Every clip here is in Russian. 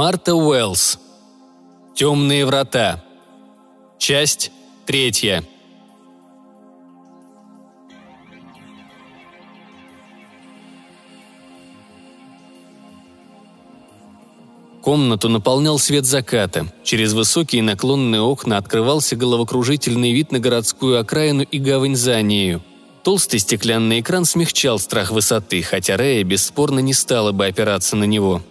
Марта Уэллс. Темные врата. Часть третья. Комнату наполнял свет заката. Через высокие наклонные окна открывался головокружительный вид на городскую окраину и гавань за нею. Толстый стеклянный экран смягчал страх высоты, хотя Рея бесспорно не стала бы опираться на него.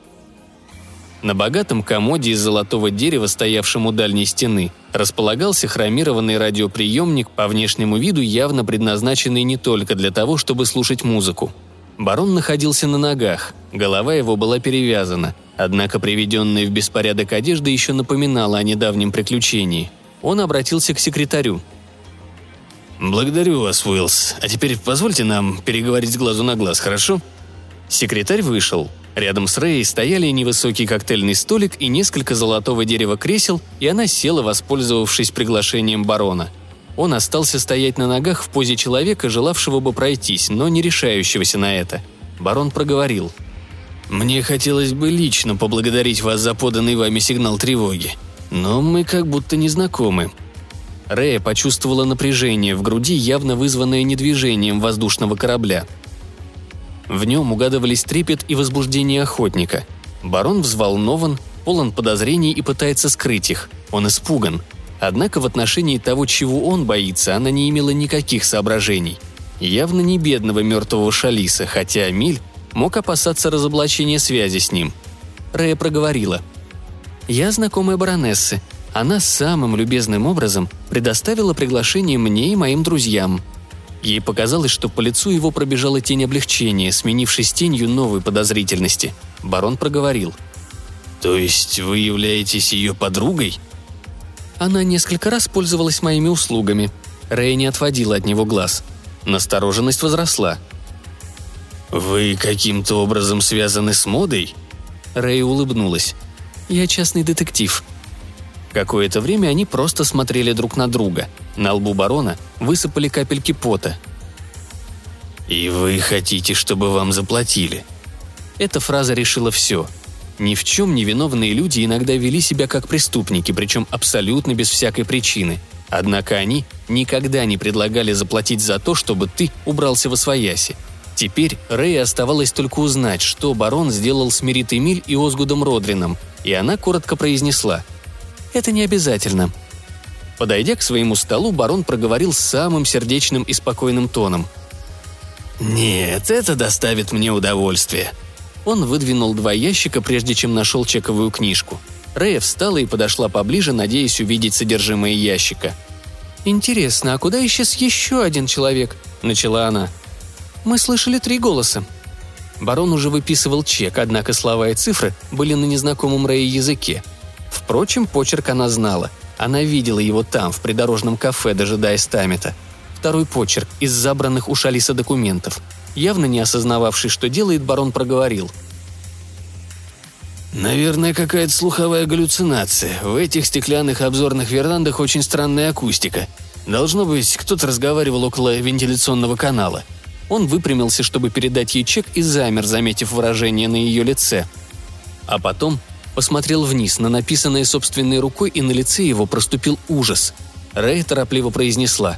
На богатом комоде из золотого дерева, стоявшем у дальней стены, располагался хромированный радиоприемник, по внешнему виду явно предназначенный не только для того, чтобы слушать музыку. Барон находился на ногах, голова его была перевязана, однако приведенная в беспорядок одежда еще напоминала о недавнем приключении. Он обратился к секретарю – «Благодарю вас, Уиллс. А теперь позвольте нам переговорить с глазу на глаз, хорошо?» Секретарь вышел. Рядом с Рэй стояли невысокий коктейльный столик и несколько золотого дерева кресел, и она села, воспользовавшись приглашением барона. Он остался стоять на ногах в позе человека, желавшего бы пройтись, но не решающегося на это. Барон проговорил. «Мне хотелось бы лично поблагодарить вас за поданный вами сигнал тревоги. Но мы как будто не знакомы. Рэя почувствовала напряжение в груди, явно вызванное недвижением воздушного корабля. В нем угадывались трепет и возбуждение охотника. Барон взволнован, полон подозрений и пытается скрыть их. Он испуган. Однако в отношении того, чего он боится, она не имела никаких соображений. Явно не бедного мертвого Шалиса, хотя Миль мог опасаться разоблачения связи с ним. Рэя проговорила. «Я знакомая баронессы она самым любезным образом предоставила приглашение мне и моим друзьям. Ей показалось, что по лицу его пробежала тень облегчения, сменившись тенью новой подозрительности. Барон проговорил. «То есть вы являетесь ее подругой?» Она несколько раз пользовалась моими услугами. Рэй не отводила от него глаз. Настороженность возросла. «Вы каким-то образом связаны с модой?» Рэй улыбнулась. «Я частный детектив», Какое-то время они просто смотрели друг на друга. На лбу барона высыпали капельки пота. «И вы хотите, чтобы вам заплатили?» Эта фраза решила все. Ни в чем невиновные люди иногда вели себя как преступники, причем абсолютно без всякой причины. Однако они никогда не предлагали заплатить за то, чтобы ты убрался во свояси. Теперь Рэй оставалось только узнать, что барон сделал с Меритой Миль и Озгудом Родрином, и она коротко произнесла – это не обязательно». Подойдя к своему столу, барон проговорил самым сердечным и спокойным тоном. «Нет, это доставит мне удовольствие». Он выдвинул два ящика, прежде чем нашел чековую книжку. Рэя встала и подошла поближе, надеясь увидеть содержимое ящика. «Интересно, а куда исчез еще один человек?» – начала она. «Мы слышали три голоса». Барон уже выписывал чек, однако слова и цифры были на незнакомом Рэе языке – Впрочем, почерк она знала. Она видела его там, в придорожном кафе, дожидаясь Тамита. Второй почерк из забранных у Шалиса документов. Явно не осознававший, что делает, барон проговорил. «Наверное, какая-то слуховая галлюцинация. В этих стеклянных обзорных верандах очень странная акустика. Должно быть, кто-то разговаривал около вентиляционного канала». Он выпрямился, чтобы передать ей чек, и замер, заметив выражение на ее лице. А потом посмотрел вниз на написанное собственной рукой, и на лице его проступил ужас. Рэй торопливо произнесла.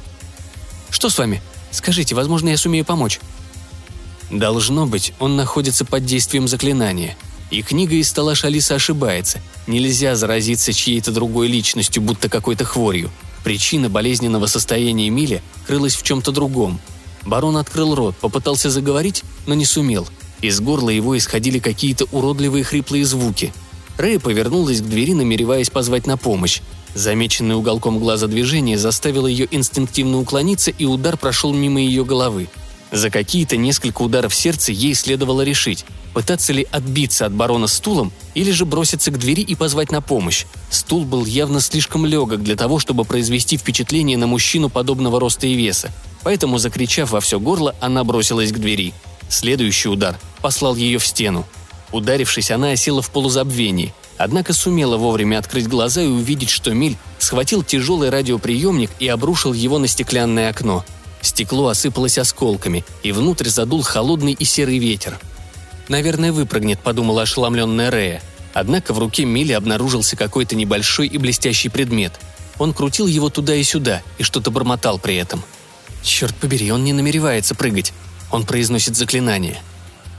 «Что с вами? Скажите, возможно, я сумею помочь». Должно быть, он находится под действием заклинания. И книга из стола Шалиса ошибается. Нельзя заразиться чьей-то другой личностью, будто какой-то хворью. Причина болезненного состояния Мили крылась в чем-то другом. Барон открыл рот, попытался заговорить, но не сумел. Из горла его исходили какие-то уродливые хриплые звуки – Рэй повернулась к двери, намереваясь позвать на помощь. Замеченный уголком глаза движение заставило ее инстинктивно уклониться, и удар прошел мимо ее головы. За какие-то несколько ударов сердца ей следовало решить, пытаться ли отбиться от барона стулом или же броситься к двери и позвать на помощь. Стул был явно слишком легок для того, чтобы произвести впечатление на мужчину подобного роста и веса, поэтому, закричав во все горло, она бросилась к двери. Следующий удар послал ее в стену. Ударившись, она осела в полузабвении, однако сумела вовремя открыть глаза и увидеть, что Миль схватил тяжелый радиоприемник и обрушил его на стеклянное окно. Стекло осыпалось осколками, и внутрь задул холодный и серый ветер. «Наверное, выпрыгнет», — подумала ошеломленная Рея. Однако в руке Мили обнаружился какой-то небольшой и блестящий предмет. Он крутил его туда и сюда и что-то бормотал при этом. Черт побери, он не намеревается прыгать. Он произносит заклинание.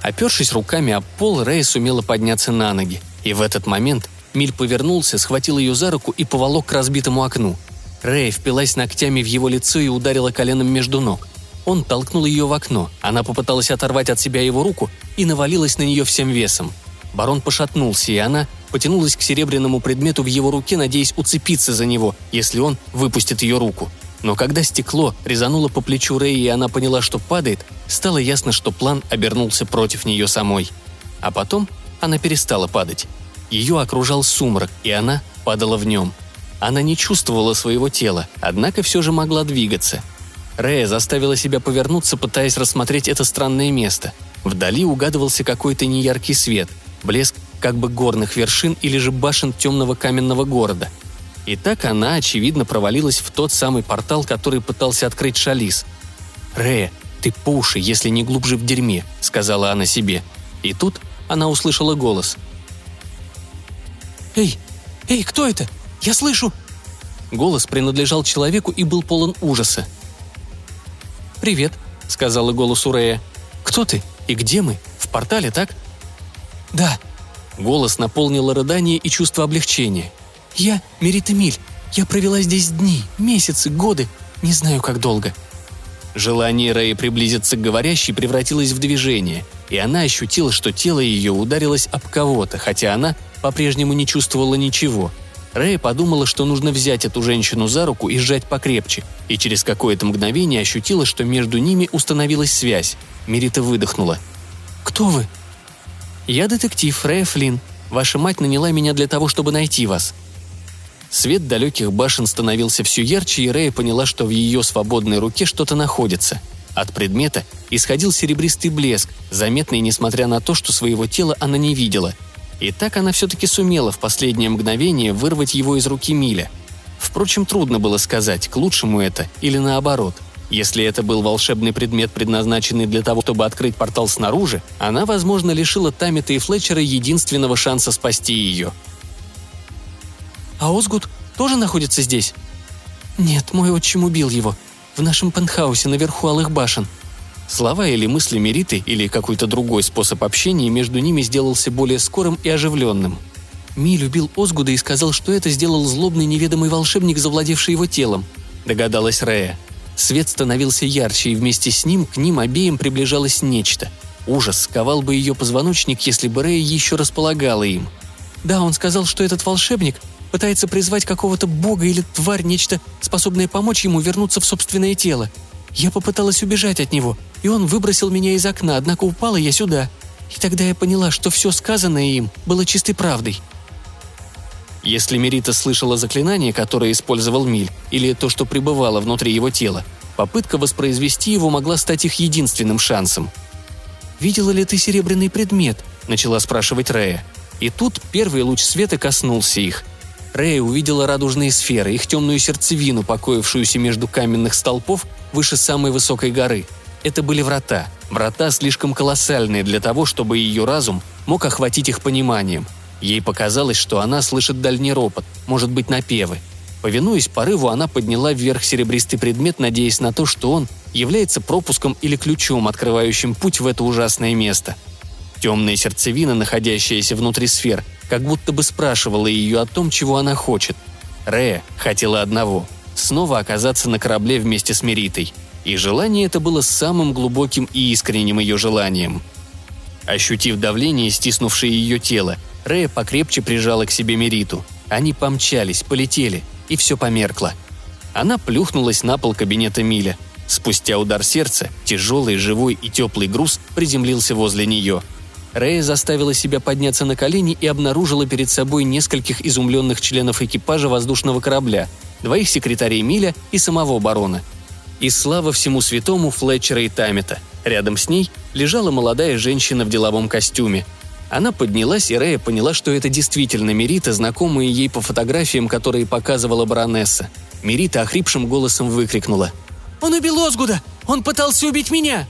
Опершись руками об пол, Рэй сумела подняться на ноги. И в этот момент Миль повернулся, схватил ее за руку и поволок к разбитому окну. Рэй впилась ногтями в его лицо и ударила коленом между ног. Он толкнул ее в окно. Она попыталась оторвать от себя его руку и навалилась на нее всем весом. Барон пошатнулся, и она потянулась к серебряному предмету в его руке, надеясь уцепиться за него, если он выпустит ее руку. Но когда стекло резануло по плечу Рэй, и она поняла, что падает, стало ясно, что план обернулся против нее самой. А потом она перестала падать. Ее окружал сумрак, и она падала в нем. Она не чувствовала своего тела, однако все же могла двигаться. Рэя заставила себя повернуться, пытаясь рассмотреть это странное место. Вдали угадывался какой-то неяркий свет, блеск как бы горных вершин или же башен темного каменного города. И так она, очевидно, провалилась в тот самый портал, который пытался открыть Шалис. «Рэя, ты по уши, если не глубже в дерьме», — сказала она себе. И тут она услышала голос. «Эй, эй, кто это? Я слышу!» Голос принадлежал человеку и был полон ужаса. «Привет», — сказала голос Урея. «Кто ты? И где мы? В портале, так?» «Да». Голос наполнило рыдание и чувство облегчения. «Я Мерита Миль. Я провела здесь дни, месяцы, годы. Не знаю, как долго». Желание Рэя приблизиться к говорящей превратилось в движение, и она ощутила, что тело ее ударилось об кого-то, хотя она по-прежнему не чувствовала ничего. Рэя подумала, что нужно взять эту женщину за руку и сжать покрепче, и через какое-то мгновение ощутила, что между ними установилась связь. Мирита выдохнула. «Кто вы?» «Я детектив Рэя Флинн. Ваша мать наняла меня для того, чтобы найти вас». Свет далеких башен становился все ярче, и Рэя поняла, что в ее свободной руке что-то находится. От предмета исходил серебристый блеск, заметный, несмотря на то, что своего тела она не видела – и так она все-таки сумела в последнее мгновение вырвать его из руки Миля. Впрочем, трудно было сказать, к лучшему это или наоборот. Если это был волшебный предмет, предназначенный для того, чтобы открыть портал снаружи, она, возможно, лишила Тамита и Флетчера единственного шанса спасти ее. «А Озгуд тоже находится здесь?» «Нет, мой отчим убил его. В нашем пентхаусе наверху Алых башен», Слова или мысли Мериты или какой-то другой способ общения между ними сделался более скорым и оживленным. Ми любил Озгуда и сказал, что это сделал злобный неведомый волшебник, завладевший его телом, догадалась Рея. Свет становился ярче, и вместе с ним к ним обеим приближалось нечто. Ужас сковал бы ее позвоночник, если бы Рея еще располагала им. Да, он сказал, что этот волшебник пытается призвать какого-то бога или тварь, нечто, способное помочь ему вернуться в собственное тело. Я попыталась убежать от него, и он выбросил меня из окна, однако упала я сюда. И тогда я поняла, что все сказанное им было чистой правдой. Если Мерита слышала заклинание, которое использовал Миль, или то, что пребывало внутри его тела, попытка воспроизвести его могла стать их единственным шансом. «Видела ли ты серебряный предмет?» – начала спрашивать Рея. И тут первый луч света коснулся их. Рея увидела радужные сферы, их темную сердцевину, покоившуюся между каменных столпов выше самой высокой горы – это были врата. Врата слишком колоссальные для того, чтобы ее разум мог охватить их пониманием. Ей показалось, что она слышит дальний ропот, может быть, напевы. Повинуясь порыву, она подняла вверх серебристый предмет, надеясь на то, что он является пропуском или ключом, открывающим путь в это ужасное место. Темная сердцевина, находящаяся внутри сфер, как будто бы спрашивала ее о том, чего она хочет. Рея хотела одного – снова оказаться на корабле вместе с Меритой – и желание это было самым глубоким и искренним ее желанием. Ощутив давление, стиснувшее ее тело, Рея покрепче прижала к себе Мериту. Они помчались, полетели, и все померкло. Она плюхнулась на пол кабинета Миля. Спустя удар сердца, тяжелый, живой и теплый груз приземлился возле нее. Рея заставила себя подняться на колени и обнаружила перед собой нескольких изумленных членов экипажа воздушного корабля, двоих секретарей Миля и самого барона – и слава всему святому Флетчера и Тамета. Рядом с ней лежала молодая женщина в деловом костюме. Она поднялась, и Рея поняла, что это действительно Мерита, знакомая ей по фотографиям, которые показывала баронесса. Мерита охрипшим голосом выкрикнула. «Он убил Озгуда! Он пытался убить меня!»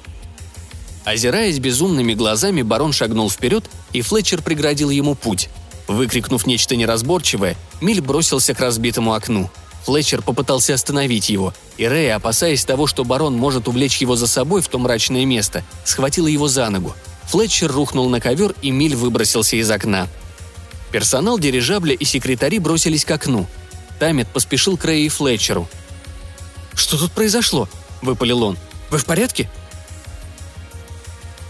Озираясь безумными глазами, барон шагнул вперед, и Флетчер преградил ему путь. Выкрикнув нечто неразборчивое, Миль бросился к разбитому окну. Флетчер попытался остановить его, и Рэй, опасаясь того, что барон может увлечь его за собой в то мрачное место, схватила его за ногу. Флетчер рухнул на ковер, и Миль выбросился из окна. Персонал дирижабля и секретари бросились к окну. Тамет поспешил к Рэю и Флетчеру. «Что тут произошло?» – выпалил он. «Вы в порядке?»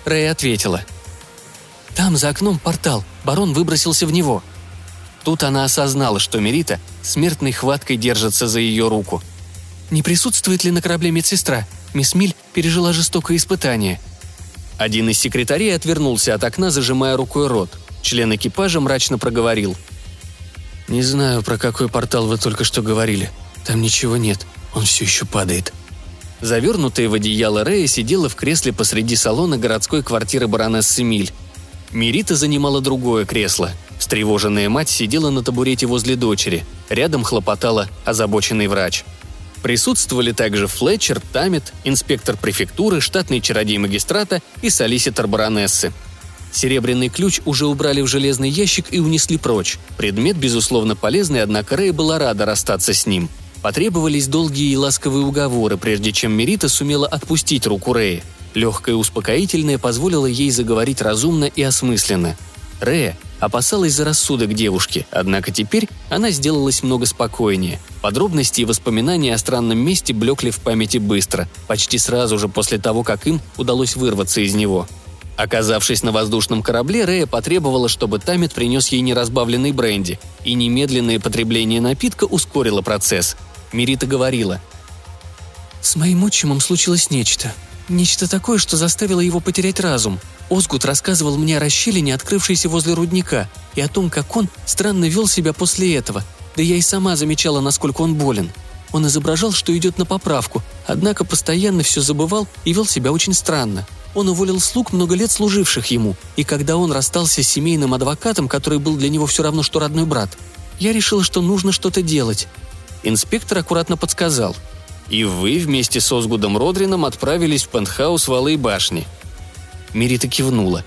Рэй ответила. «Там за окном портал. Барон выбросился в него». Тут она осознала, что Мерита смертной хваткой держится за ее руку. «Не присутствует ли на корабле медсестра? Мисс Миль пережила жестокое испытание». Один из секретарей отвернулся от окна, зажимая рукой рот. Член экипажа мрачно проговорил. «Не знаю, про какой портал вы только что говорили. Там ничего нет. Он все еще падает». Завернутая в одеяло Рея сидела в кресле посреди салона городской квартиры баронессы Миль. Мирита занимала другое кресло. Встревоженная мать сидела на табурете возле дочери. Рядом хлопотала озабоченный врач. Присутствовали также Флетчер, Тамет, инспектор префектуры, штатный чародей магистрата и солиситор баронессы. Серебряный ключ уже убрали в железный ящик и унесли прочь. Предмет, безусловно, полезный, однако Рэй была рада расстаться с ним – Потребовались долгие и ласковые уговоры, прежде чем Мерита сумела отпустить руку Рэя. Легкое успокоительное позволило ей заговорить разумно и осмысленно. Рэя опасалась за рассудок девушки, однако теперь она сделалась много спокойнее. Подробности и воспоминания о странном месте блекли в памяти быстро, почти сразу же после того, как им удалось вырваться из него. Оказавшись на воздушном корабле, Рэя потребовала, чтобы Тамит принес ей неразбавленный бренди, и немедленное потребление напитка ускорило процесс – Мирита говорила. «С моим отчимом случилось нечто. Нечто такое, что заставило его потерять разум. Озгут рассказывал мне о расщелине, открывшейся возле рудника, и о том, как он странно вел себя после этого. Да я и сама замечала, насколько он болен. Он изображал, что идет на поправку, однако постоянно все забывал и вел себя очень странно. Он уволил слуг, много лет служивших ему, и когда он расстался с семейным адвокатом, который был для него все равно, что родной брат, я решила, что нужно что-то делать. Инспектор аккуратно подсказал. «И вы вместе с Озгудом Родрином отправились в пентхаус Валы башни». Мирита кивнула.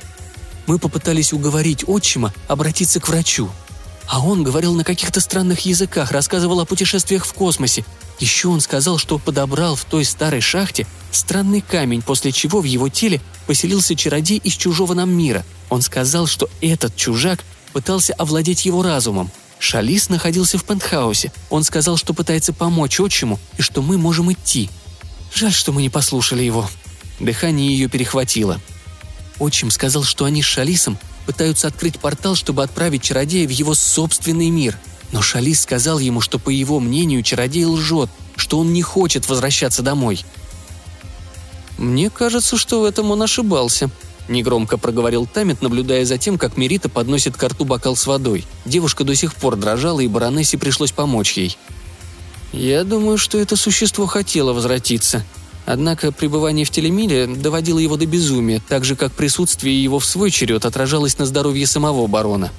«Мы попытались уговорить отчима обратиться к врачу. А он говорил на каких-то странных языках, рассказывал о путешествиях в космосе. Еще он сказал, что подобрал в той старой шахте странный камень, после чего в его теле поселился чародей из чужого нам мира. Он сказал, что этот чужак пытался овладеть его разумом – Шалис находился в пентхаусе. Он сказал, что пытается помочь отчиму и что мы можем идти. Жаль, что мы не послушали его. Дыхание ее перехватило. Отчим сказал, что они с Шалисом пытаются открыть портал, чтобы отправить чародея в его собственный мир. Но Шалис сказал ему, что, по его мнению, чародей лжет, что он не хочет возвращаться домой. «Мне кажется, что в этом он ошибался», – негромко проговорил Тамит, наблюдая за тем, как Мерита подносит к рту бокал с водой. Девушка до сих пор дрожала, и баронессе пришлось помочь ей. «Я думаю, что это существо хотело возвратиться. Однако пребывание в телемиле доводило его до безумия, так же, как присутствие его в свой черед отражалось на здоровье самого барона».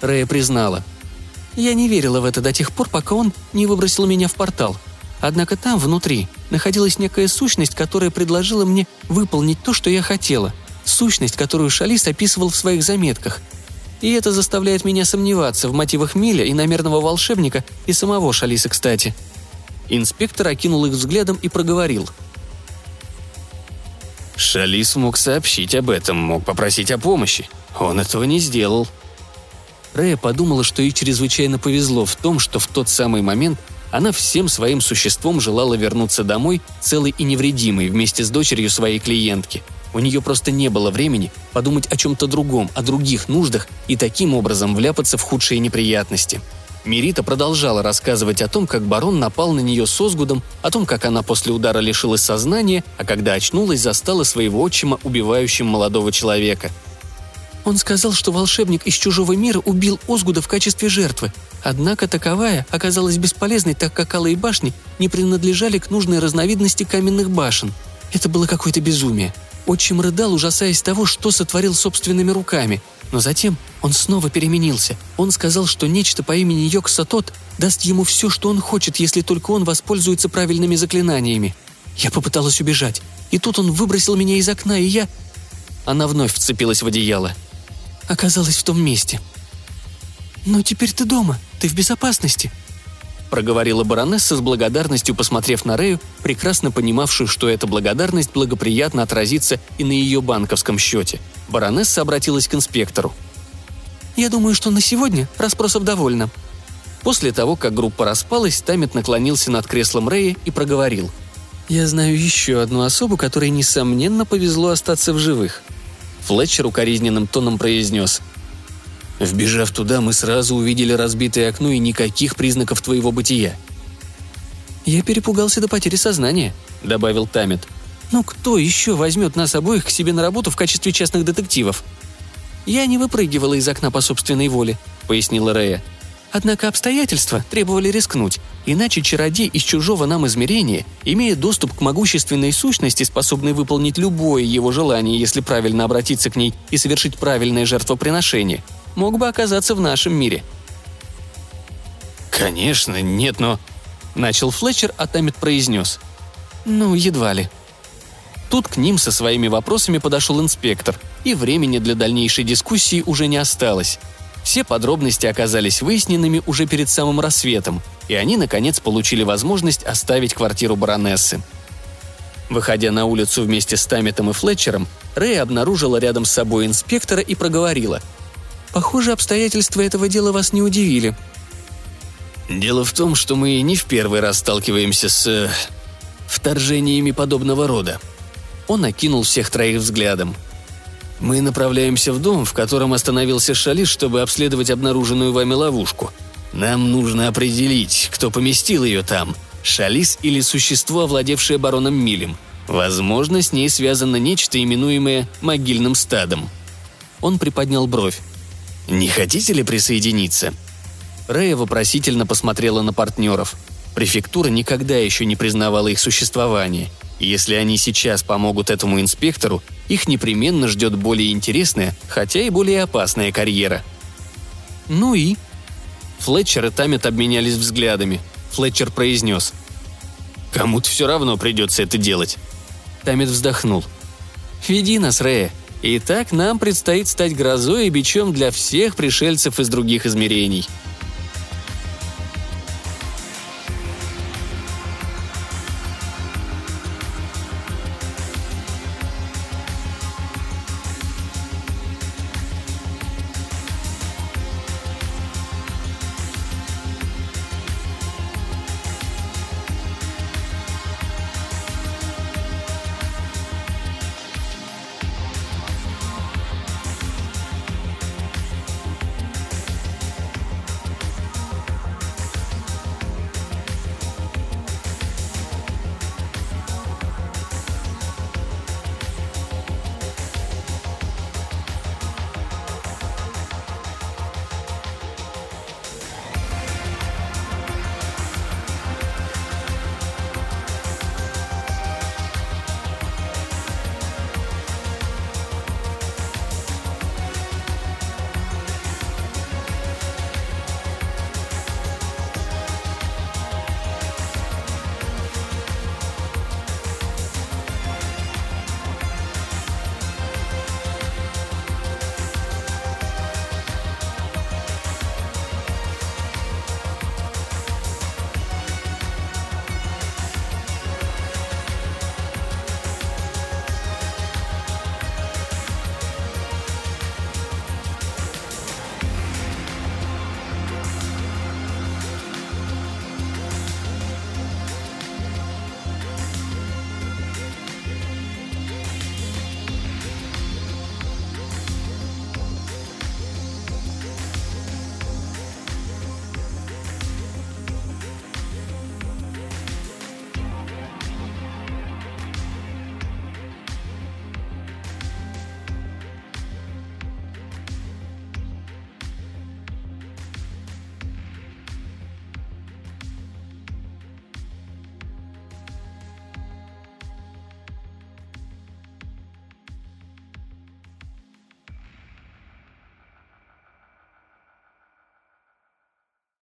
Рэя признала. «Я не верила в это до тех пор, пока он не выбросил меня в портал. Однако там, внутри, находилась некая сущность, которая предложила мне выполнить то, что я хотела. Сущность, которую Шалис описывал в своих заметках. И это заставляет меня сомневаться в мотивах Миля и намерного волшебника и самого Шалиса, кстати. Инспектор окинул их взглядом и проговорил. Шалис мог сообщить об этом, мог попросить о помощи. Он этого не сделал. Рэя подумала, что ей чрезвычайно повезло в том, что в тот самый момент она всем своим существом желала вернуться домой целой и невредимой вместе с дочерью своей клиентки. У нее просто не было времени подумать о чем-то другом, о других нуждах и таким образом вляпаться в худшие неприятности. Мирита продолжала рассказывать о том, как барон напал на нее с Озгудом, о том, как она после удара лишилась сознания, а когда очнулась, застала своего отчима, убивающим молодого человека – он сказал, что волшебник из чужого мира убил Озгуда в качестве жертвы. Однако таковая оказалась бесполезной, так как алые башни не принадлежали к нужной разновидности каменных башен. Это было какое-то безумие. Отчим рыдал, ужасаясь того, что сотворил собственными руками. Но затем он снова переменился. Он сказал, что нечто по имени Йоксатот даст ему все, что он хочет, если только он воспользуется правильными заклинаниями. Я попыталась убежать. И тут он выбросил меня из окна, и я... Она вновь вцепилась в одеяло – оказалась в том месте. «Но теперь ты дома, ты в безопасности», проговорила баронесса с благодарностью, посмотрев на Рею, прекрасно понимавшую, что эта благодарность благоприятно отразится и на ее банковском счете. Баронесса обратилась к инспектору. «Я думаю, что на сегодня расспросов довольно». После того, как группа распалась, Тамит наклонился над креслом Рэя и проговорил. «Я знаю еще одну особу, которой, несомненно, повезло остаться в живых». Флетчер укоризненным тоном произнес – Вбежав туда, мы сразу увидели разбитое окно и никаких признаков твоего бытия. «Я перепугался до потери сознания», — добавил Тамит. «Ну кто еще возьмет нас обоих к себе на работу в качестве частных детективов?» «Я не выпрыгивала из окна по собственной воле», — пояснила Рея. «Однако обстоятельства требовали рискнуть, иначе чародей из чужого нам измерения, имея доступ к могущественной сущности, способной выполнить любое его желание, если правильно обратиться к ней и совершить правильное жертвоприношение, мог бы оказаться в нашем мире. «Конечно, нет, но...» Начал Флетчер, а Тамит произнес. «Ну, едва ли». Тут к ним со своими вопросами подошел инспектор, и времени для дальнейшей дискуссии уже не осталось. Все подробности оказались выясненными уже перед самым рассветом, и они, наконец, получили возможность оставить квартиру баронессы. Выходя на улицу вместе с Тамитом и Флетчером, Рэй обнаружила рядом с собой инспектора и проговорила – Похоже, обстоятельства этого дела вас не удивили». «Дело в том, что мы не в первый раз сталкиваемся с... Э, вторжениями подобного рода». Он окинул всех троих взглядом. «Мы направляемся в дом, в котором остановился Шалиш, чтобы обследовать обнаруженную вами ловушку. Нам нужно определить, кто поместил ее там, Шалис или существо, овладевшее бароном Милем. Возможно, с ней связано нечто, именуемое могильным стадом». Он приподнял бровь. «Не хотите ли присоединиться?» Рэя вопросительно посмотрела на партнеров. Префектура никогда еще не признавала их существование. И если они сейчас помогут этому инспектору, их непременно ждет более интересная, хотя и более опасная карьера. «Ну и?» Флетчер и Тамет обменялись взглядами. Флетчер произнес. «Кому-то все равно придется это делать». Тамет вздохнул. «Веди нас, Рэя», Итак, нам предстоит стать грозой и бичом для всех пришельцев из других измерений –